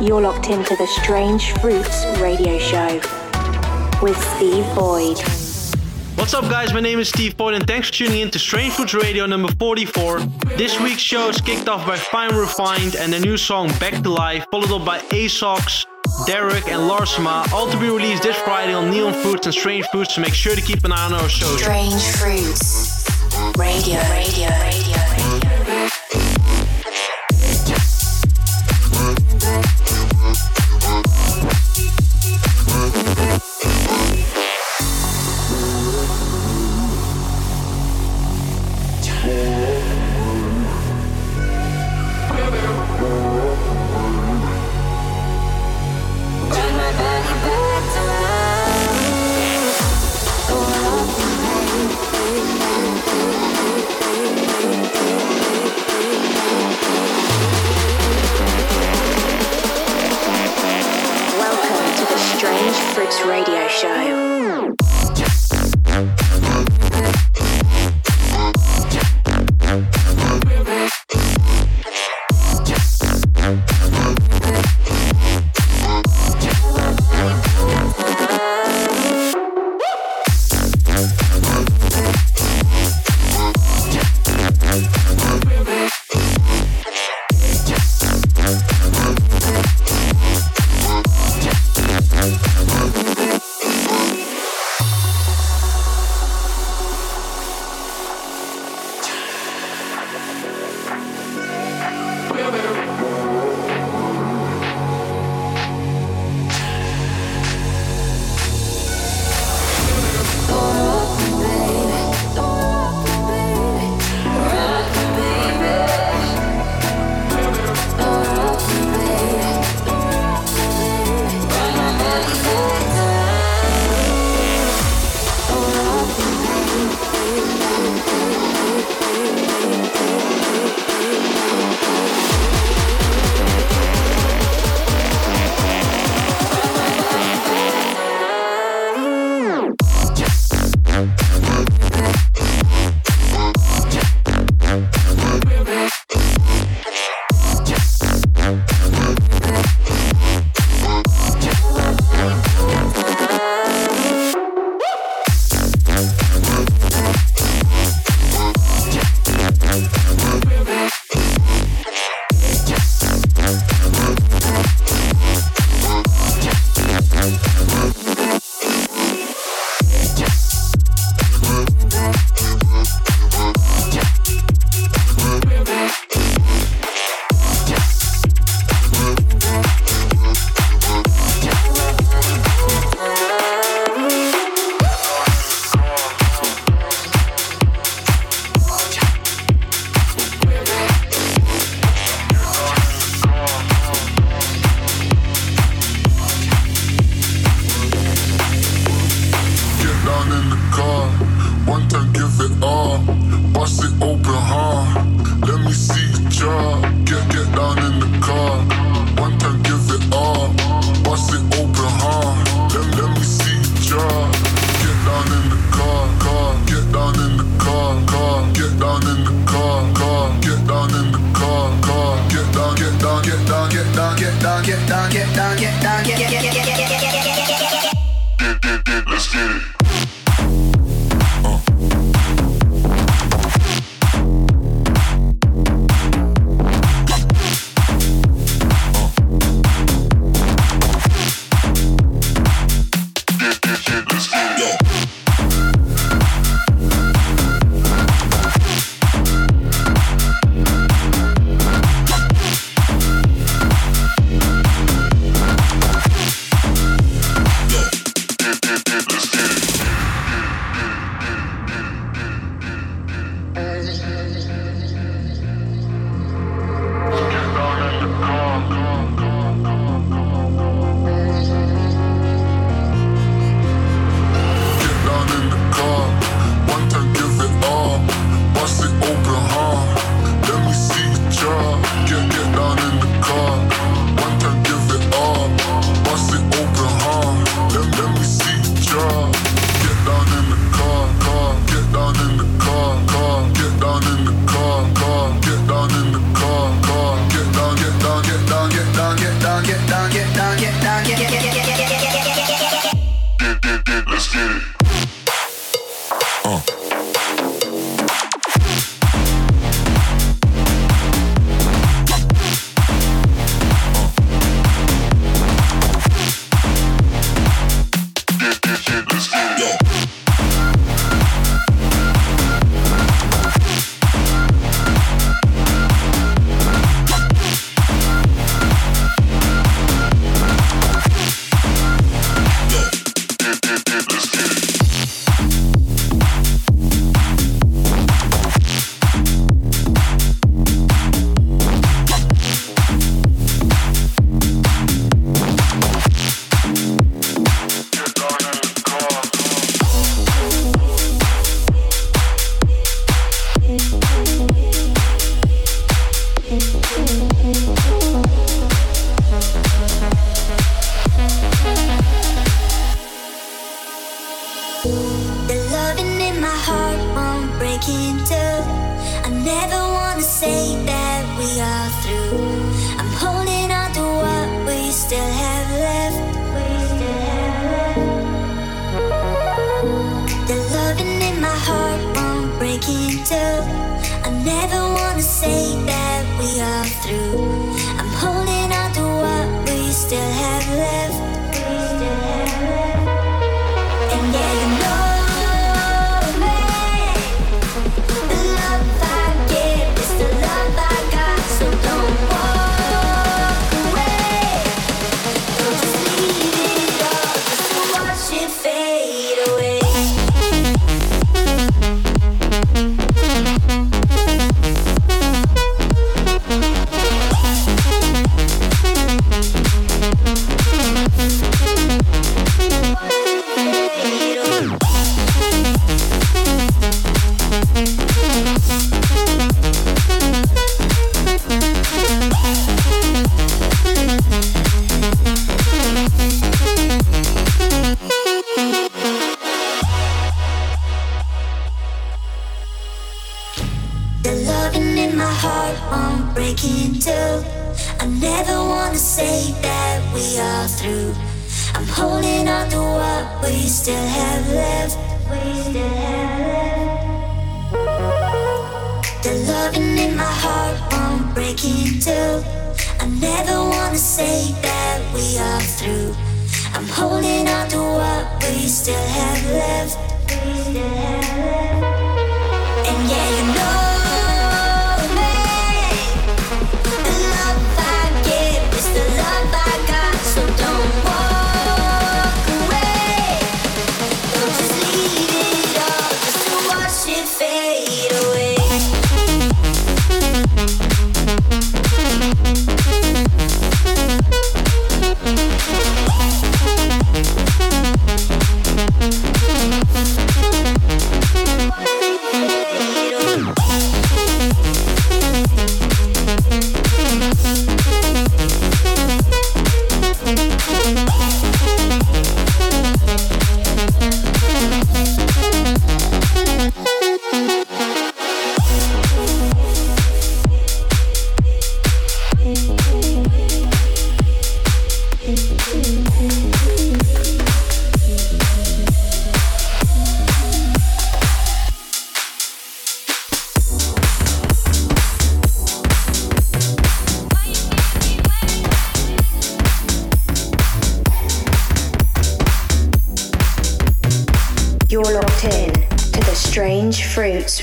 You're locked into the Strange Fruits radio show with Steve Boyd. What's up, guys? My name is Steve Boyd, and thanks for tuning in to Strange Fruits Radio number 44. This week's show is kicked off by Fine Refined and their new song Back to Life, followed up by ASOX, Derek, and Larsma, all to be released this Friday on Neon Fruits and Strange Fruits, so make sure to keep an eye on our shows. Strange Fruits Radio, radio, radio.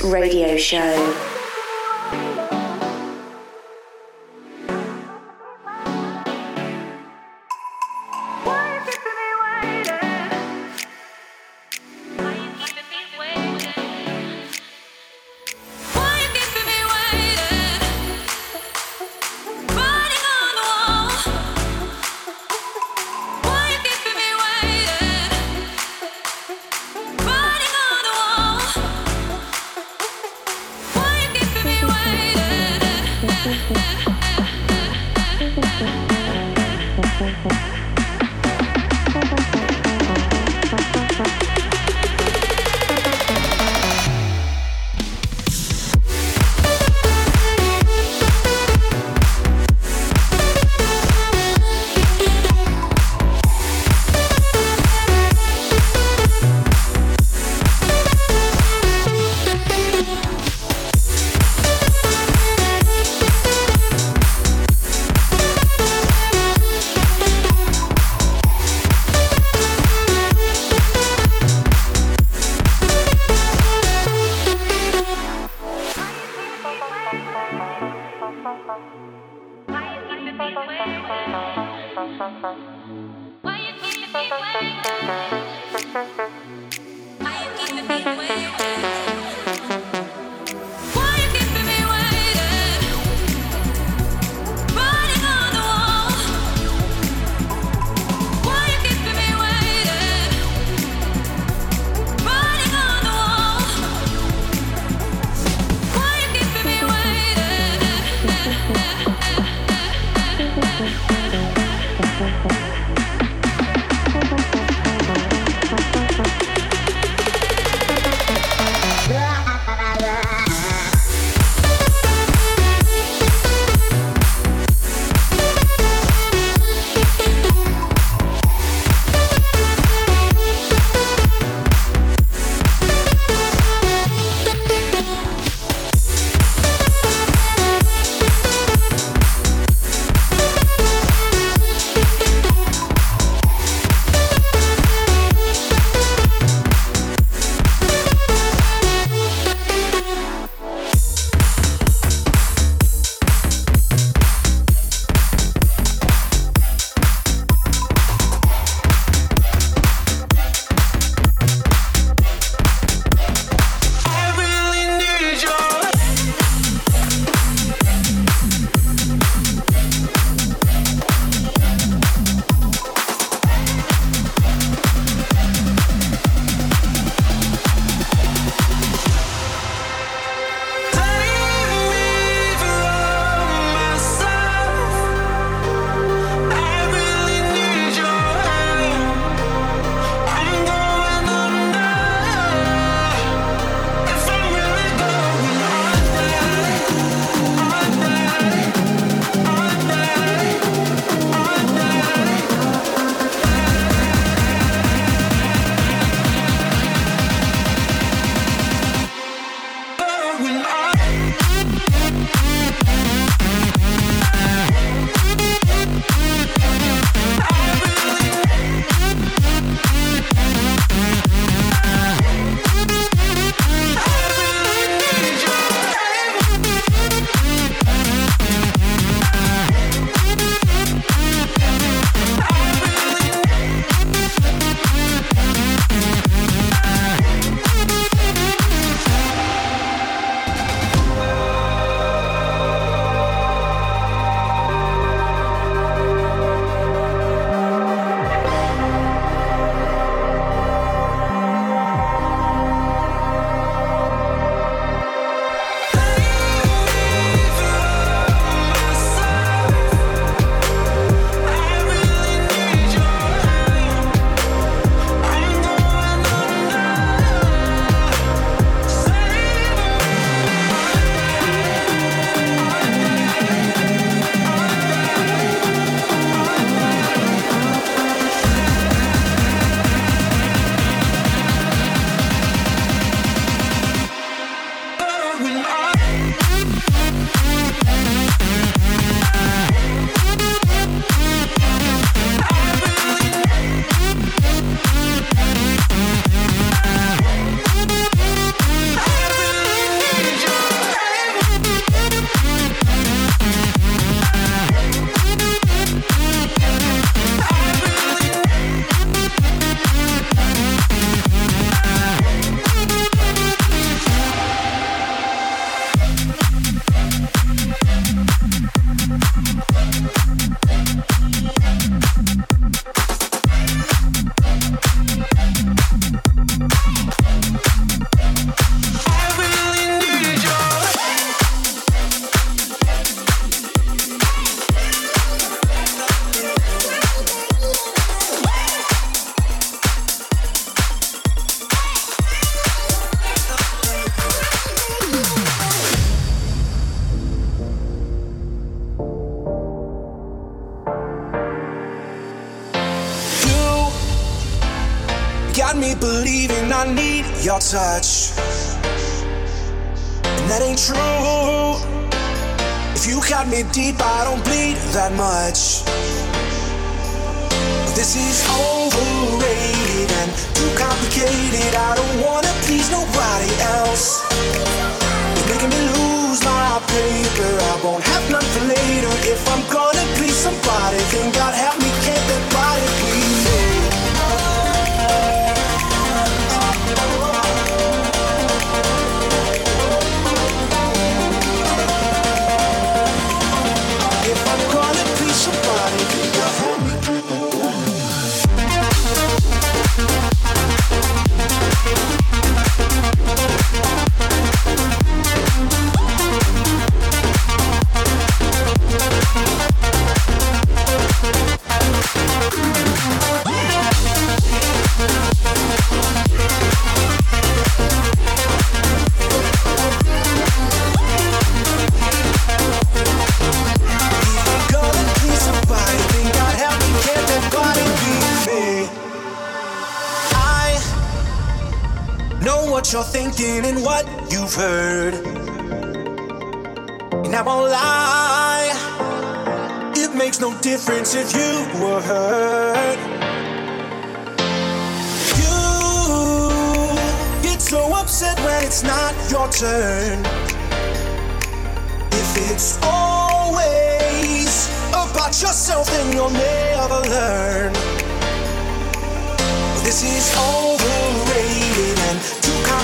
Radio show. What you're thinking and what you've heard. And I won't lie, it makes no difference if you were hurt. You get so upset when it's not your turn. If it's always about yourself, then you'll never learn. This is too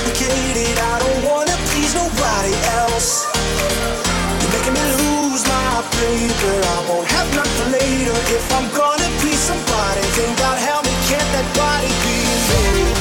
complicated. I don't wanna please nobody else. You're making me lose my paper. I won't have for later. If I'm gonna please somebody, then God help me, can't that body be me?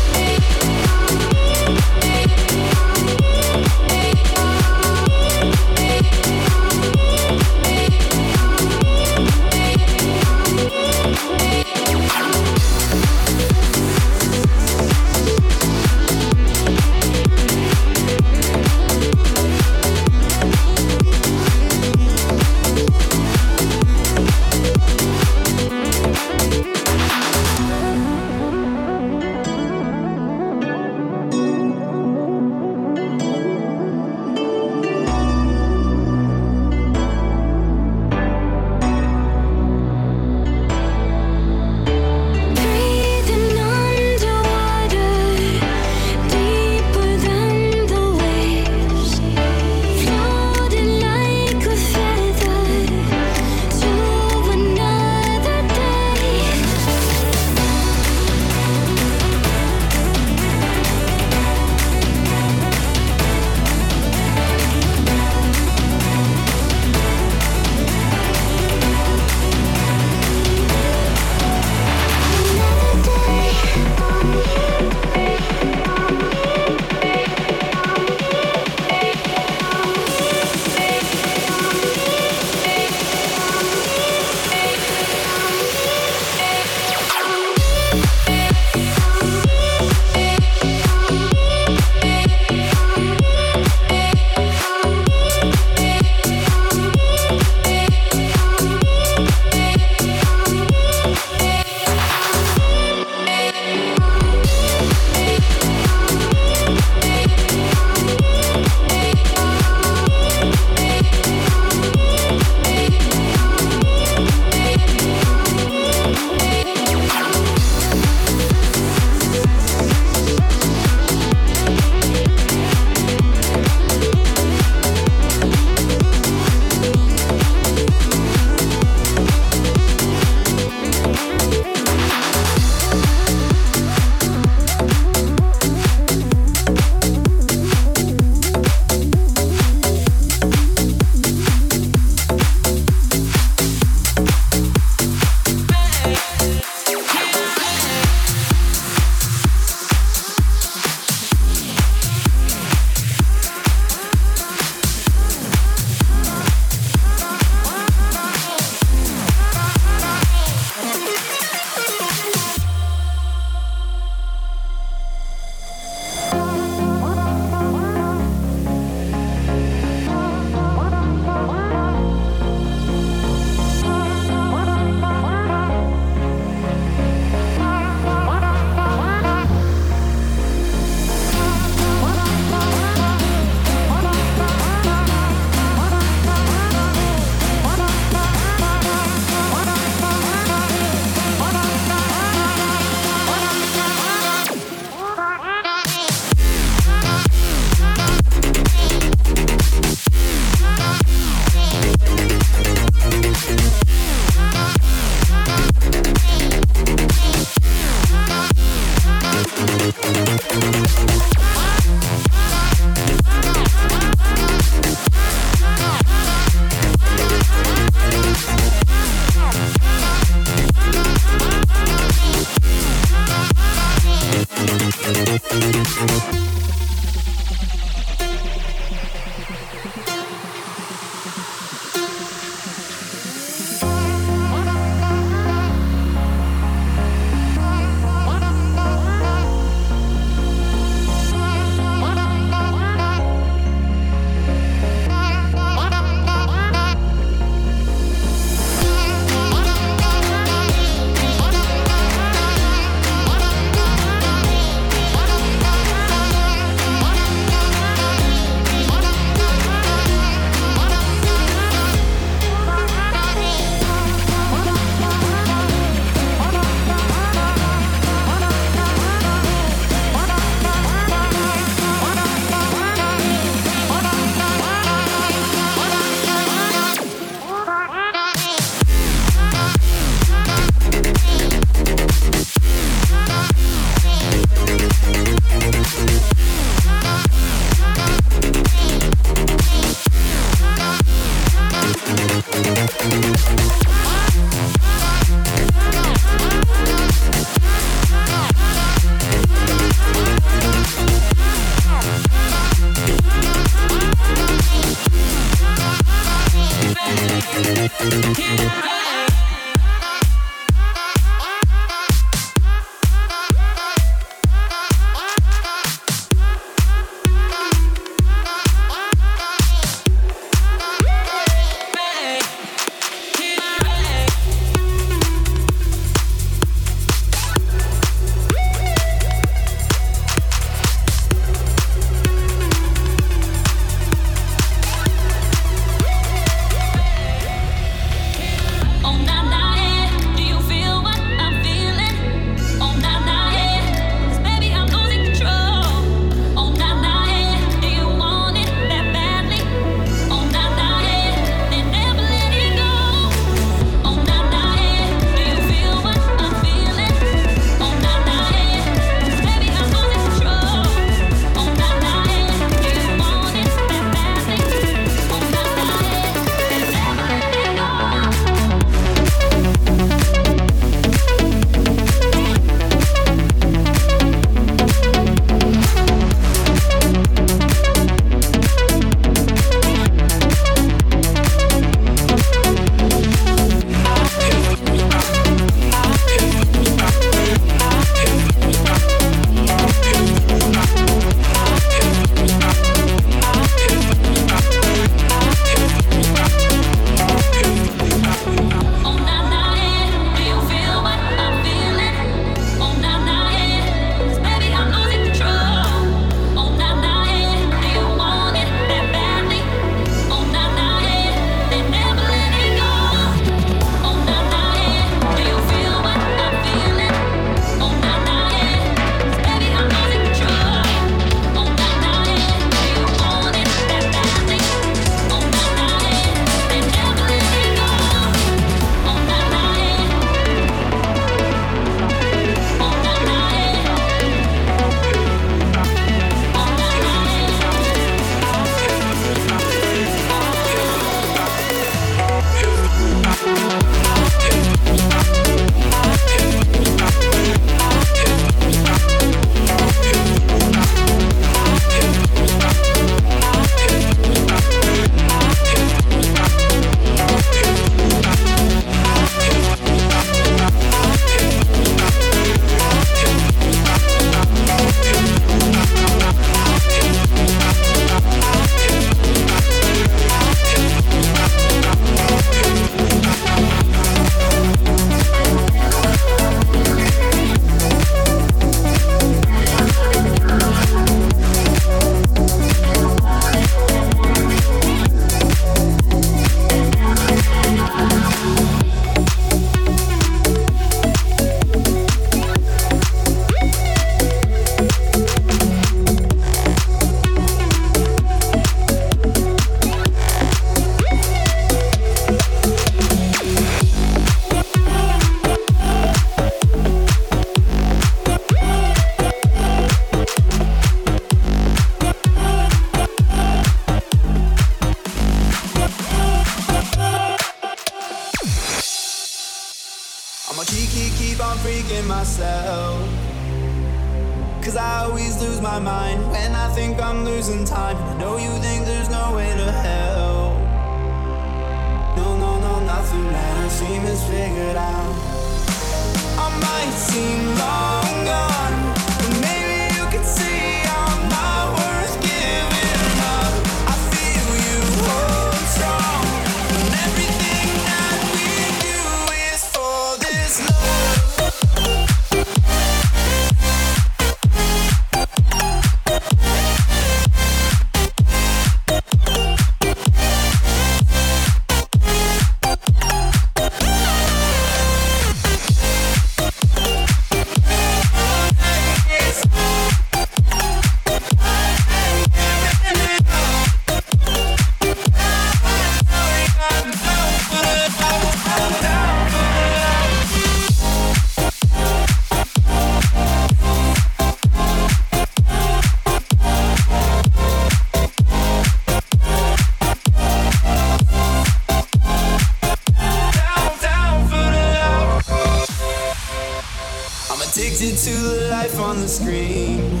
Addicted to the life on the screen.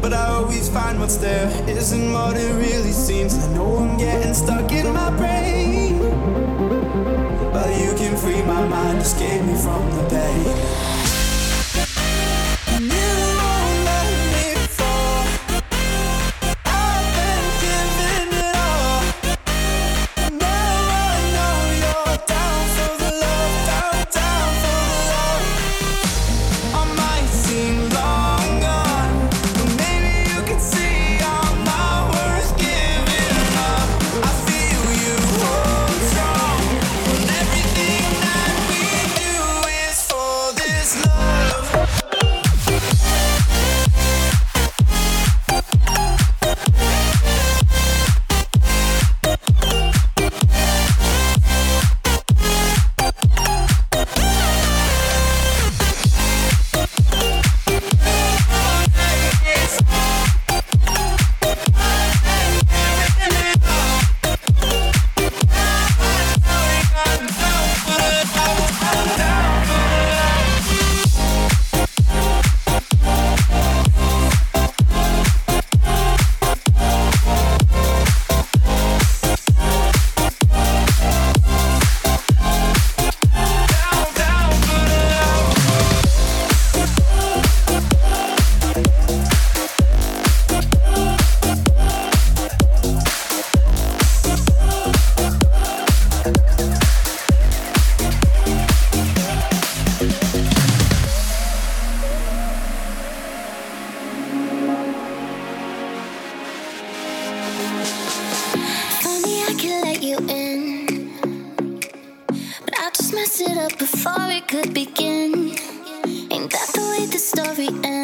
But I always find what's there isn't what it really seems. I know I'm getting stuck in my brain. But you can free my mind, escape me from the pain. could let you in. But I just messed it up before it could begin. Ain't that the way the story ends?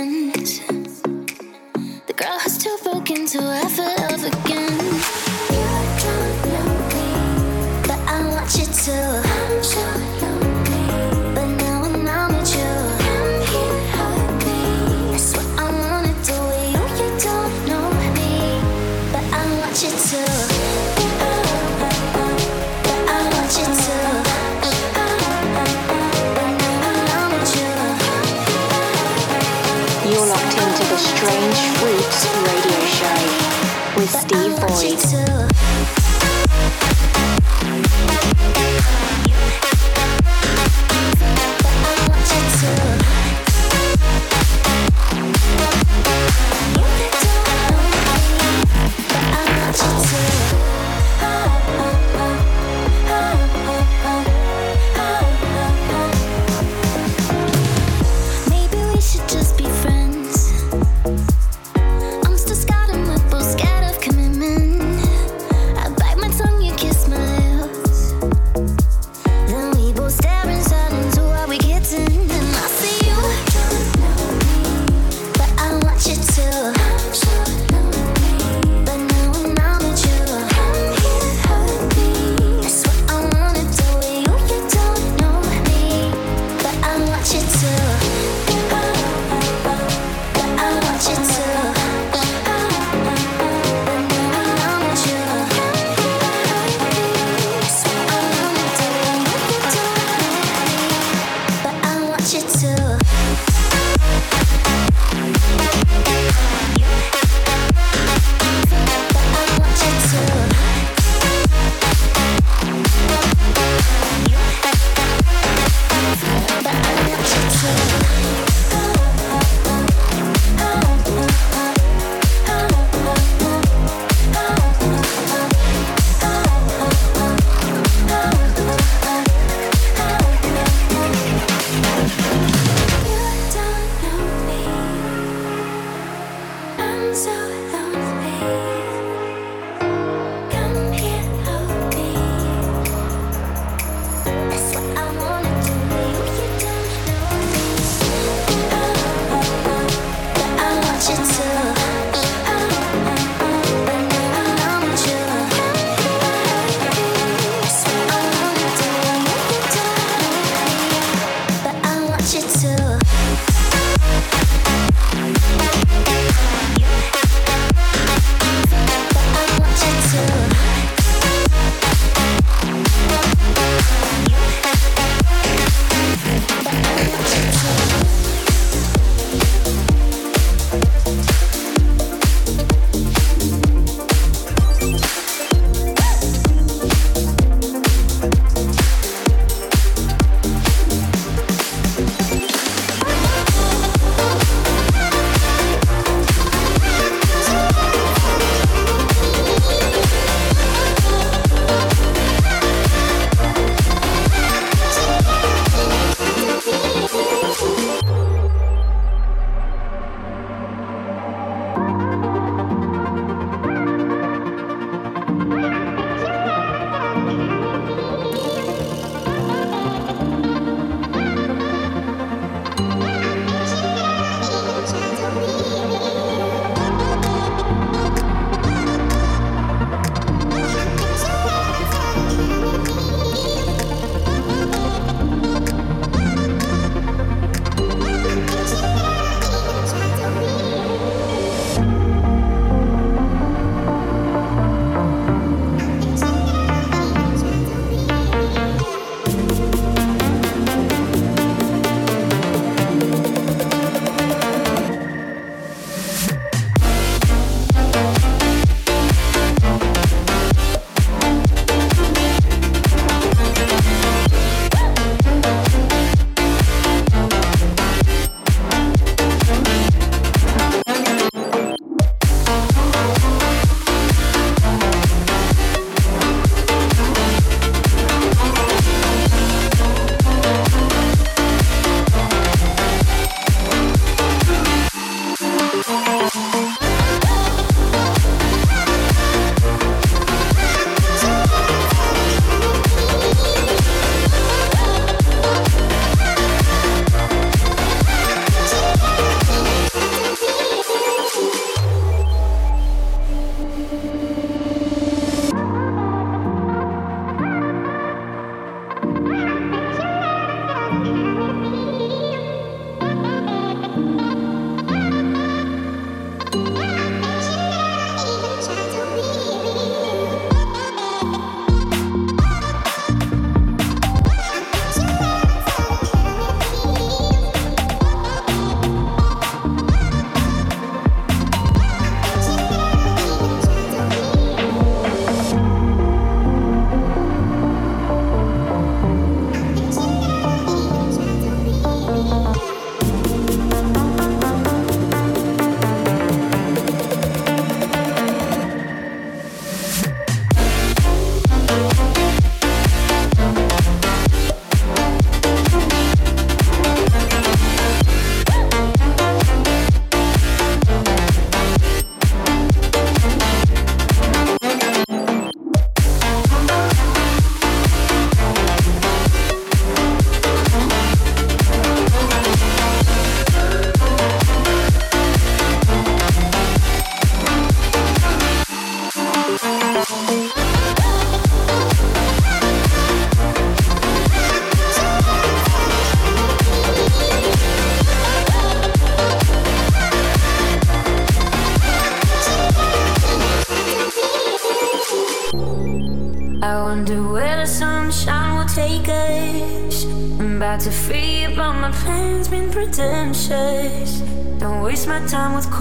So. My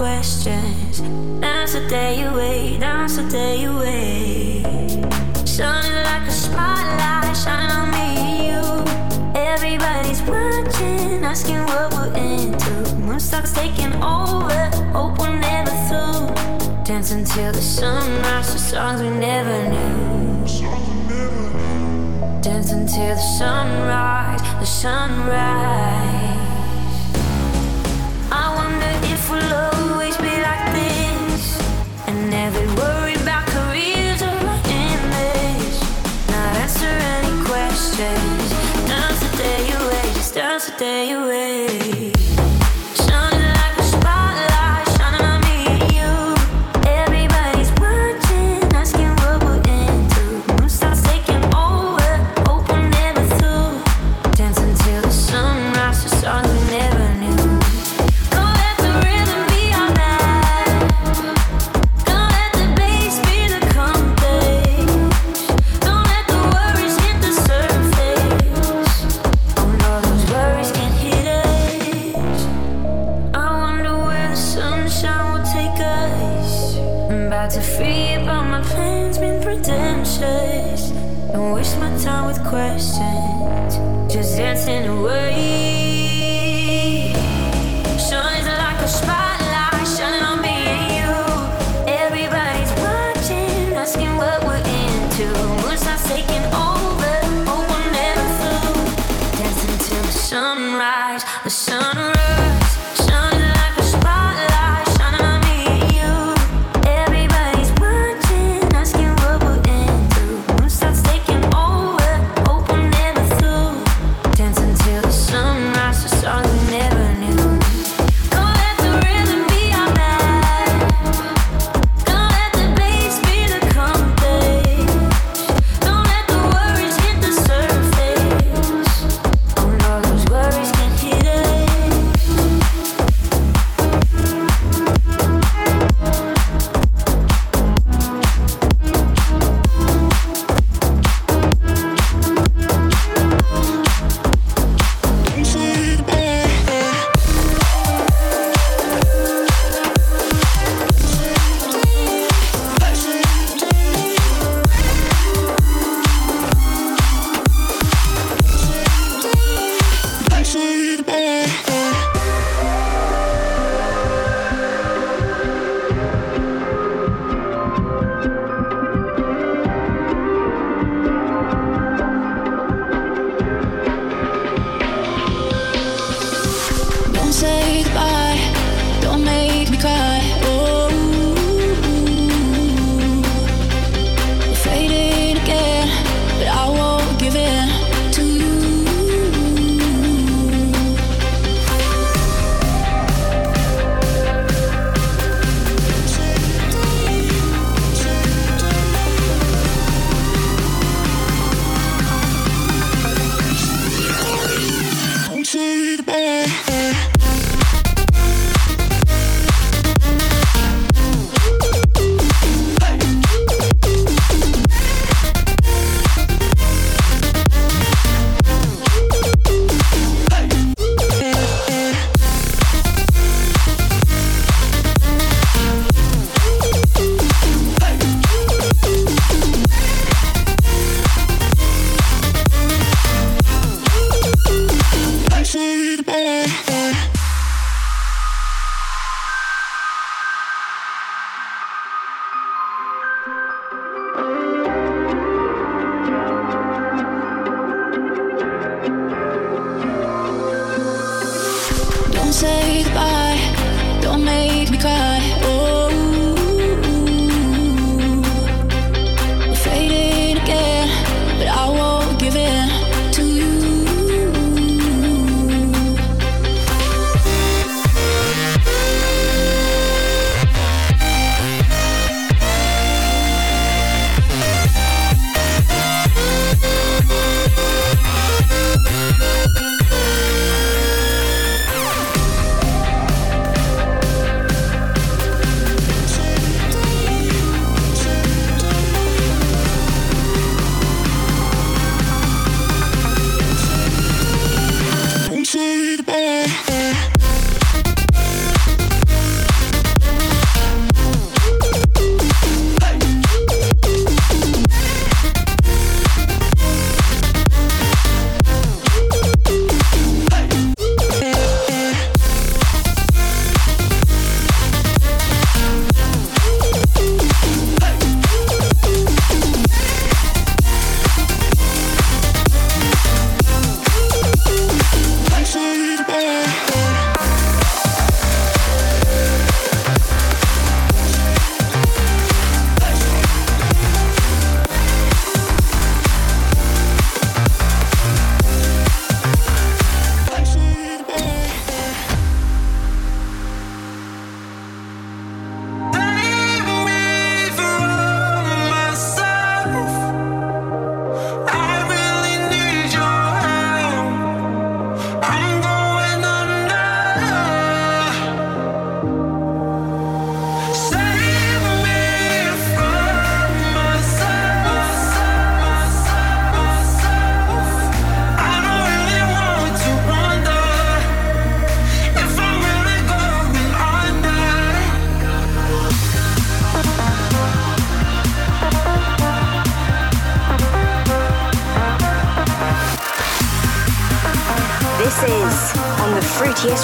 time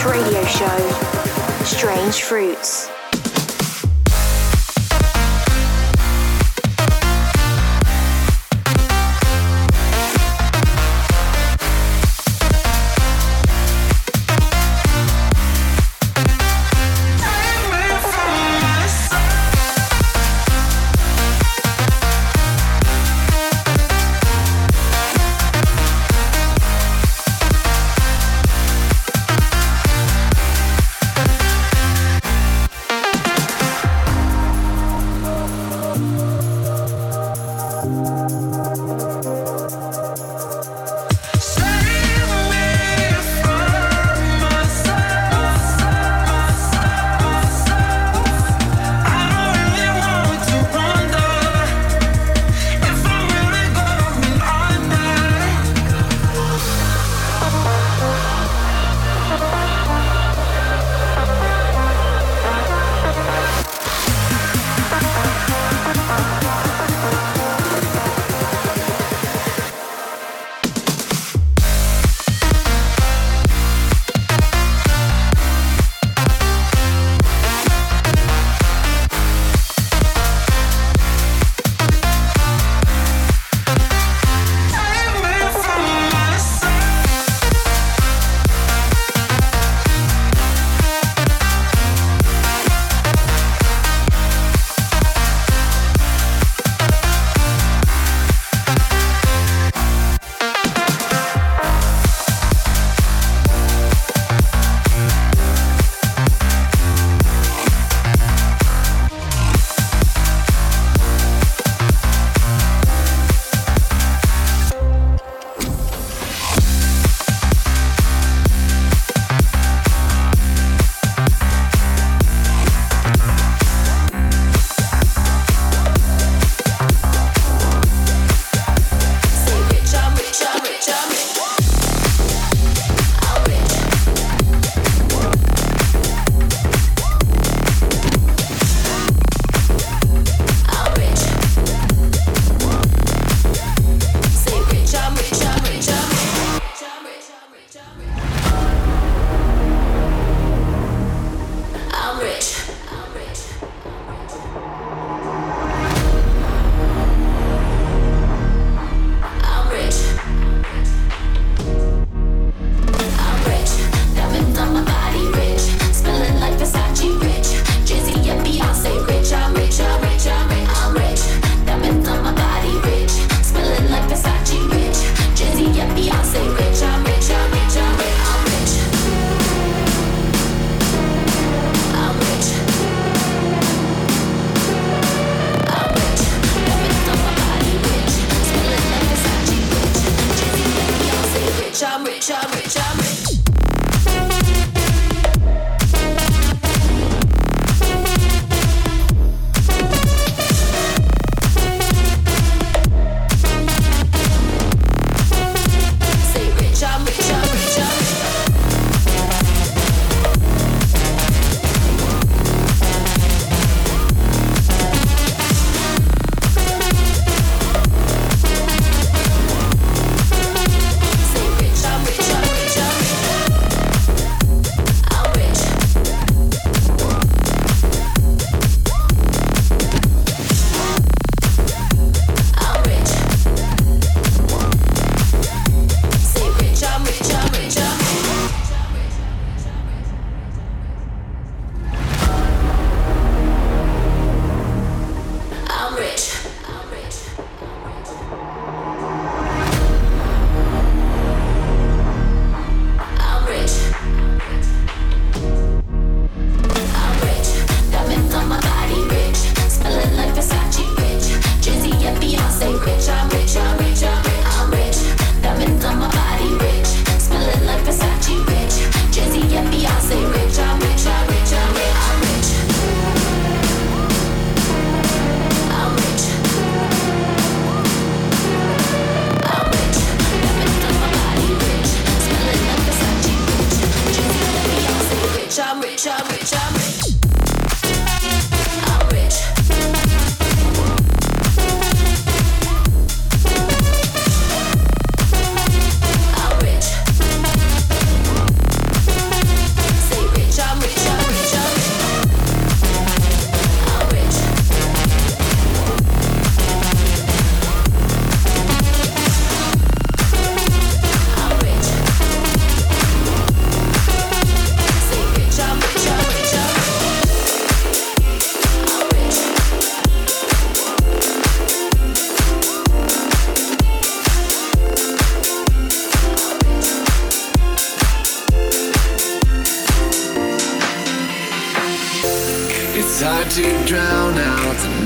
radio show, Strange Fruits.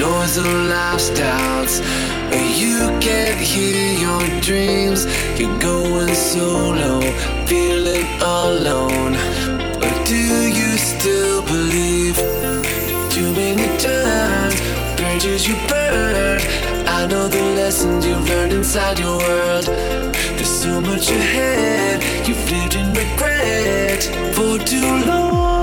noise of And You can't hear your dreams. You're going solo, feeling alone. But do you still believe? Too many times, bridges you burn. I know the lessons you've learned inside your world. There's so much ahead, you've lived in regret for too long.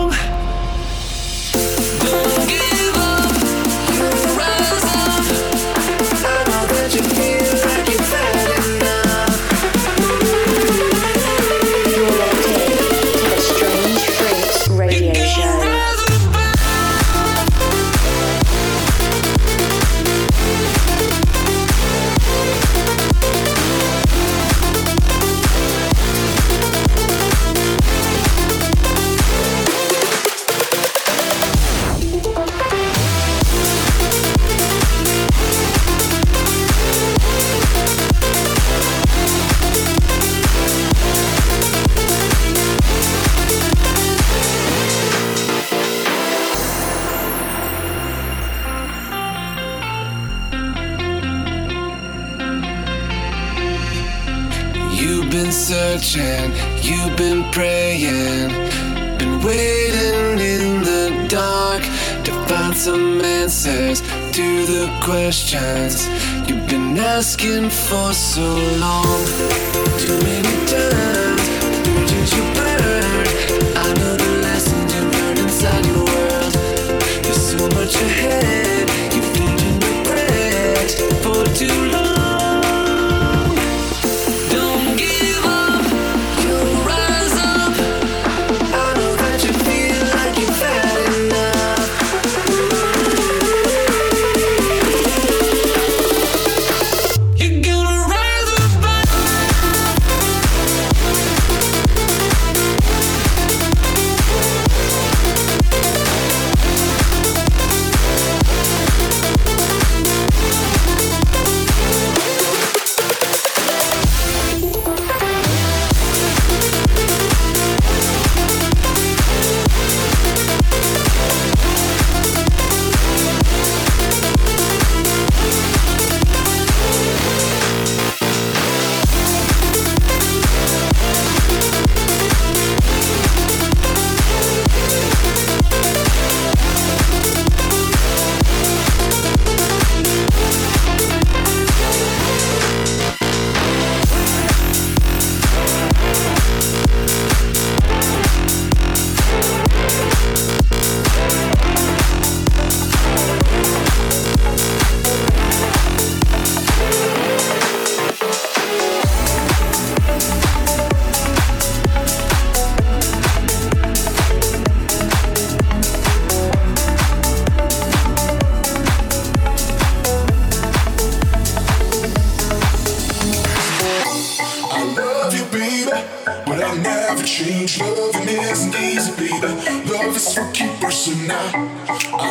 questions you've been asking for so long.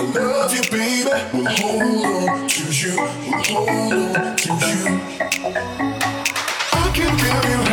I love you, baby. We'll hold on to you. We'll hold on to you. I can give you.